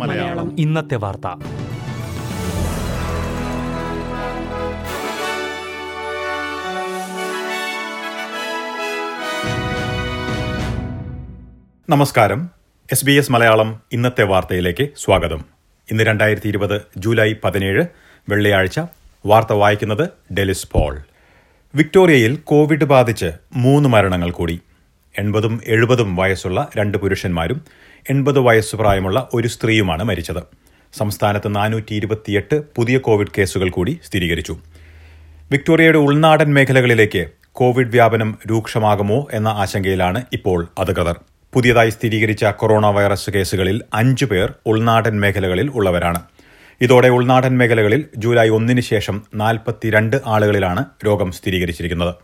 മലയാളം. ഇന്നത്തെ വാർത്ത. നമസ്കാരം. എസ് ബി എസ് മലയാളം ഇന്നത്തെ വാർത്തയിലേക്ക് സ്വാഗതം. ഇന്ന് രണ്ടായിരത്തി ഇരുപത് ജൂലൈ പതിനേഴ് വെള്ളിയാഴ്ച. വാർത്ത വായിക്കുന്നത് ഡെലിസ് പോൾ. വിക്ടോറിയയിൽ കോവിഡ് ബാധിച്ച് മൂന്ന് മരണങ്ങൾ കൂടി. എൺപതും എഴുപതും വയസ്സുള്ള രണ്ട് പുരുഷന്മാരും എൺപത് വയസ്സ് പ്രായമുള്ള ഒരു സ്ത്രീയുമാണ് മരിച്ചത്. സംസ്ഥാനത്ത് നാനൂറ്റി ഇരുപത്തിയെട്ട് പുതിയ കോവിഡ് കേസുകൾ കൂടി സ്ഥിരീകരിച്ചു. വിക്ടോറിയയുടെ ഉൾനാടൻ മേഖലകളിലേക്ക് കോവിഡ് വ്യാപനം രൂക്ഷമാകുമോ എന്ന ആശങ്കയിലാണ് ഇപ്പോൾ അധികൃതർ. പുതിയതായി സ്ഥിരീകരിച്ച കൊറോണ വൈറസ് കേസുകളിൽ അഞ്ചു പേർ ഉൾനാടൻ മേഖലകളിൽ ഉള്ളവരാണ്. ഇതോടെ ഉൾനാടൻ മേഖലകളിൽ ജൂലൈ ഒന്നിന് ശേഷം നാൽപ്പത്തിരണ്ട് ആളുകളിലാണ് രോഗം സ്ഥിരീകരിച്ചിരിക്കുന്നത്.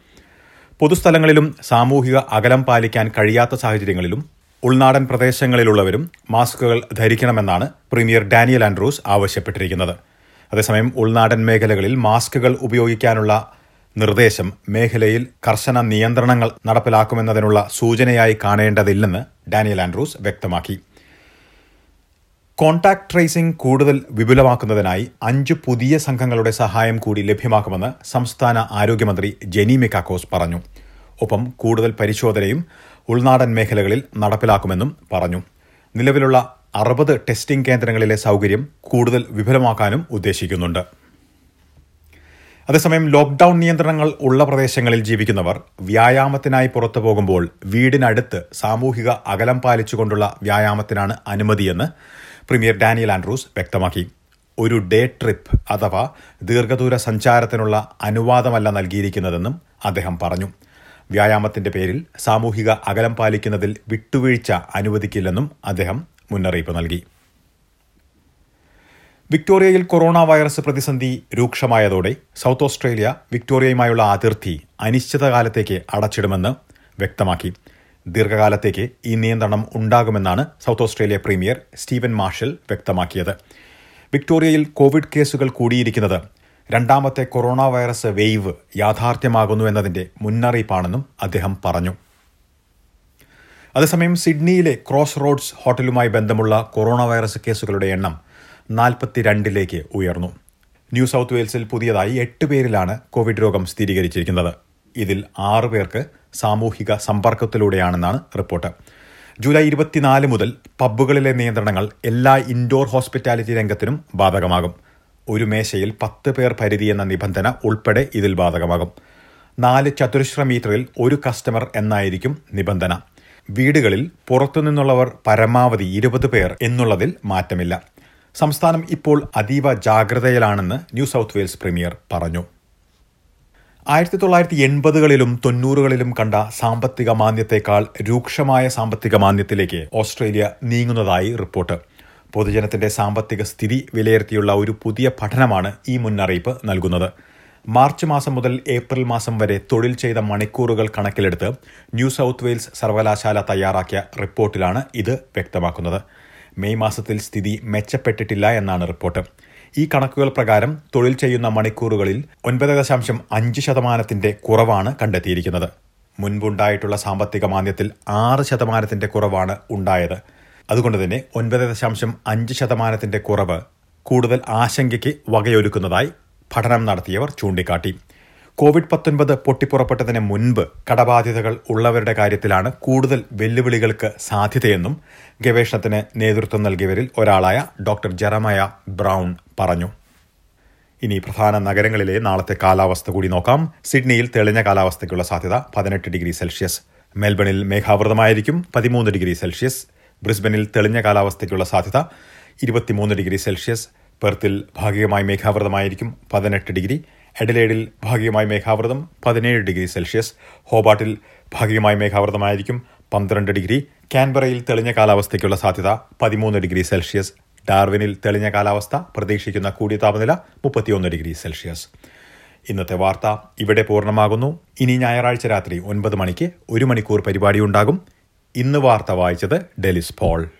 പൊതുസ്ഥലങ്ങളിലും സാമൂഹിക അകലം പാലിക്കാൻ കഴിയാത്ത സാഹചര്യങ്ങളിലും ഉൾനാടൻ പ്രദേശങ്ങളിലുള്ളവരും മാസ്കുകൾ ധരിക്കണമെന്നാണ് പ്രീമിയർ ഡാനിയൽ ആൻഡ്രൂസ് ആവശ്യപ്പെട്ടിരിക്കുന്നത്. അതേസമയം ഉൾനാടൻ മേഖലകളിൽ മാസ്കുകൾ ഉപയോഗിക്കാനുള്ള നിർദ്ദേശം മേഖലയിൽ കർശന നിയന്ത്രണങ്ങൾ നടപ്പിലാക്കുമെന്നതിനുള്ള സൂചനയായി കാണേണ്ടതില്ലെന്ന് ഡാനിയൽ ആൻഡ്രൂസ് വ്യക്തമാക്കി. കോൺടാക്ട് ട്രേസിംഗ് കൂടുതൽ വിപുലമാക്കുന്നതിനായി അഞ്ച് പുതിയ സംഘങ്ങളുടെ സഹായം കൂടി ലഭ്യമാക്കുമെന്ന് സംസ്ഥാന ആരോഗ്യമന്ത്രി ജെനി മെക്കാക്കോസ് പറഞ്ഞു. ഒപ്പം കൂടുതൽ പരിശോധനയും ഉൾനാടൻ മേഖലകളിൽ നടപ്പിലാക്കുമെന്നും പറഞ്ഞു. നിലവിലുള്ള അറുപത് ടെസ്റ്റിംഗ് കേന്ദ്രങ്ങളിലെ സൗകര്യം കൂടുതൽ വിപുലമാക്കാനും ഉദ്ദേശിക്കുന്നുണ്ട്. അതേസമയം ലോക്ക്ഡൌൺ നിയന്ത്രണങ്ങൾ ഉള്ള പ്രദേശങ്ങളിൽ ജീവിക്കുന്നവർ വ്യായാമത്തിനായി പുറത്തു പോകുമ്പോൾ വീടിനടുത്ത് സാമൂഹിക അകലം പാലിച്ചുകൊണ്ടുള്ള വ്യായാമത്തിനാണ് അനുമതിയെന്ന് പ്രീമിയർ ഡാനിയൽ ആൻഡ്രൂസ് വ്യക്തമാക്കി. ഒരു ഡേ ട്രിപ്പ് അഥവാ ദീർഘദൂര സഞ്ചാരത്തിനുള്ള അനുവാദമല്ല നൽകിയിരിക്കുന്നതെന്നും അദ്ദേഹം പറഞ്ഞു. വ്യായാമത്തിന്റെ പേരിൽ സാമൂഹിക അകലം പാലിക്കുന്നതിൽ വിട്ടുവീഴ്ച അനുവദിക്കില്ലെന്നും അദ്ദേഹം മുന്നറിയിപ്പ് നൽകി. വിക്ടോറിയയിൽ കൊറോണ വൈറസ് പ്രതിസന്ധി രൂക്ഷമായതോടെ സൗത്ത് ഓസ്ട്രേലിയ വിക്ടോറിയയുമായുള്ള അതിർത്തി അനിശ്ചിതകാലത്തേക്ക് അടച്ചിടുമെന്ന് വ്യക്തമാക്കി. ദീർഘകാലത്തേക്ക് ഈ നിയന്ത്രണം ഉണ്ടാകുമെന്നാണ് South Australia premier Steven Marshall വ്യക്തമാക്കിയത്. വിക്ടോറിയയിൽ കോവിഡ് കേസുകൾ കൂടിയിരിക്കുന്നത് രണ്ടാമത്തെ കൊറോണ വൈറസ് വേവ് യാഥാർത്ഥ്യമാകുന്നു എന്നതിന്റെ മുന്നറിയിപ്പാണെന്നും അദ്ദേഹം പറഞ്ഞു. അതേസമയം സിഡ്നിയിലെ ക്രോസ് റോഡ്സ് ഹോട്ടലുമായി ബന്ധമുള്ള കൊറോണ വൈറസ് കേസുകളുടെ എണ്ണം നാൽപ്പത്തിരണ്ടിലേക്ക് ഉയർന്നു. ന്യൂ സൗത്ത് വെയിൽസിൽ പുതിയതായി എട്ട് പേരിലാണ് കോവിഡ് രോഗം സ്ഥിരീകരിച്ചിരിക്കുന്നത്. ഇതിൽ ആറ് പേർക്ക് സാമൂഹിക സമ്പർക്കത്തിലൂടെയാണെന്നാണ് റിപ്പോർട്ട്. ജൂലൈ ഇരുപത്തിനാല് മുതൽ പബ്ബുകളിലെ നിയന്ത്രണങ്ങൾ എല്ലാ ഇൻഡോർ ഹോസ്പിറ്റാലിറ്റി രംഗത്തിനും ബാധകമാകും. ഒരു മേശയിൽ പത്ത് പേർ പരിധി എന്ന നിബന്ധന ഉൾപ്പെടെ ഇതിൽ ബാധകമാകും. നാല് ചതുരശ്ര മീറ്ററിൽ ഒരു കസ്റ്റമർ എന്നായിരിക്കും നിബന്ധന. വീടുകളിൽ പുറത്തുനിന്നുള്ളവർ പരമാവധി ഇരുപത് പേർ എന്നുള്ളതിൽ മാറ്റമില്ല. സംസ്ഥാനം ഇപ്പോൾ അതീവ ജാഗ്രതയിലാണെന്ന് ന്യൂ സൗത്ത് വെയിൽസ് പ്രീമിയർ പറഞ്ഞു. ആയിരത്തി തൊള്ളായിരത്തി എൺപതുകളിലും തൊണ്ണൂറുകളിലും കണ്ട സാമ്പത്തിക മാന്ദ്യത്തെക്കാൾ രൂക്ഷമായ സാമ്പത്തിക മാന്ദ്യത്തിലേക്ക് ഓസ്ട്രേലിയ നീങ്ങുന്നതായി റിപ്പോർട്ട്. പൊതുജനത്തിന്റെ സാമ്പത്തിക സ്ഥിതി വിലയിരുത്തിയുള്ള ഒരു പുതിയ പഠനമാണ് ഈ മുന്നറിയിപ്പ് നൽകുന്നത്. മാർച്ച് മാസം മുതൽ ഏപ്രിൽ മാസം വരെ തൊഴിൽ ചെയ്ത മണിക്കൂറുകൾ കണക്കിലെടുത്ത് ന്യൂ സൗത്ത് വെയിൽസ് സർവകലാശാല തയ്യാറാക്കിയ റിപ്പോർട്ടിലാണ് ഇത് വ്യക്തമാക്കുന്നത്. മെയ് മാസത്തിൽ സ്ഥിതി മെച്ചപ്പെട്ടിട്ടില്ല എന്നാണ് റിപ്പോർട്ട്. ഈ കണക്കുകൾ പ്രകാരം തൊഴിൽ ചെയ്യുന്ന മണിക്കൂറുകളിൽ ഒൻപത് ദശാംശം അഞ്ച് ശതമാനത്തിന്റെ കുറവാണ് കണ്ടെത്തിയിരിക്കുന്നത്. മുൻപുണ്ടായിട്ടുള്ള സാമ്പത്തിക മാന്ദ്യത്തിൽ ആറ് ശതമാനത്തിന്റെ കുറവാണ് ഉണ്ടായത്. അതുകൊണ്ട് തന്നെ ഒൻപത് ദശാംശം അഞ്ച് ശതമാനത്തിന്റെ കുറവ് കൂടുതൽ ആശങ്കയ്ക്ക് വകയൊരുക്കുന്നതായി പഠനം നടത്തിയവർ ചൂണ്ടിക്കാട്ടി. കോവിഡ് പത്തൊൻപത് പൊട്ടിപ്പുറപ്പെട്ടതിന് മുൻപ് കടബാധ്യതകൾ ഉള്ളവരുടെ കാര്യത്തിലാണ് കൂടുതൽ വെല്ലുവിളികൾക്ക് സാധ്യതയെന്നും ഗവേഷണത്തിന് നേതൃത്വം നൽകിയവരിൽ ഒരാളായ ഡോക്ടർ ജെറമയ ബ്രൗൺ പറഞ്ഞു. ഇനി പ്രധാന നഗരങ്ങളിലെ നാളത്തെ കാലാവസ്ഥ കൂടി നോക്കാം. സിഡ്നിയിൽ തെളിഞ്ഞ കാലാവസ്ഥയ്ക്കുള്ള സാധ്യത പതിനെട്ട് ഡിഗ്രി സെൽഷ്യസ്. മെൽബണിൽ മേഘാവൃതമായിരിക്കും പതിമൂന്ന് ഡിഗ്രി സെൽഷ്യസ്. ബ്രിസ്ബനിൽ തെളിഞ്ഞ കാലാവസ്ഥയ്ക്കുള്ള സാധ്യത ഇരുപത്തിമൂന്ന് ഡിഗ്രി സെൽഷ്യസ്. പെർത്തിൽ ഭാഗികമായി മേഘാവൃതമായിരിക്കും പതിനെട്ട് ഡിഗ്രി. എഡലേഡിൽ ഭാഗികമായി മേഘാവൃതം പതിനേഴ് ഡിഗ്രി സെൽഷ്യസ്. ഹോബാട്ടിൽ ഭാഗികമായി മേഘാവൃതമായിരിക്കും പന്ത്രണ്ട് ഡിഗ്രി. കാൻബറയിൽ തെളിഞ്ഞ കാലാവസ്ഥയ്ക്കുള്ള സാധ്യത പതിമൂന്ന് ഡിഗ്രി സെൽഷ്യസ്. ഡാർവിനിൽ തെളിഞ്ഞ കാലാവസ്ഥ പ്രതീക്ഷിക്കുന്ന കൂടിയ താപനില മുപ്പത്തിയൊന്ന് ഡിഗ്രി സെൽഷ്യസ്. ഇന്നത്തെ വാർത്ത ഇവിടെ പൂർണമാകുന്നു. ഇനി ഞായറാഴ്ച രാത്രി ഒൻപത് മണിക്ക് ഒരു മണിക്കൂർ പരിപാടി ഉണ്ടാകും. ഇന്ന് വാർത്ത വായിച്ചത് ഡെലിസ് പോൾ.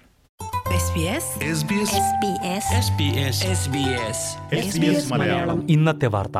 ഇന്നത്തെ വാർത്ത.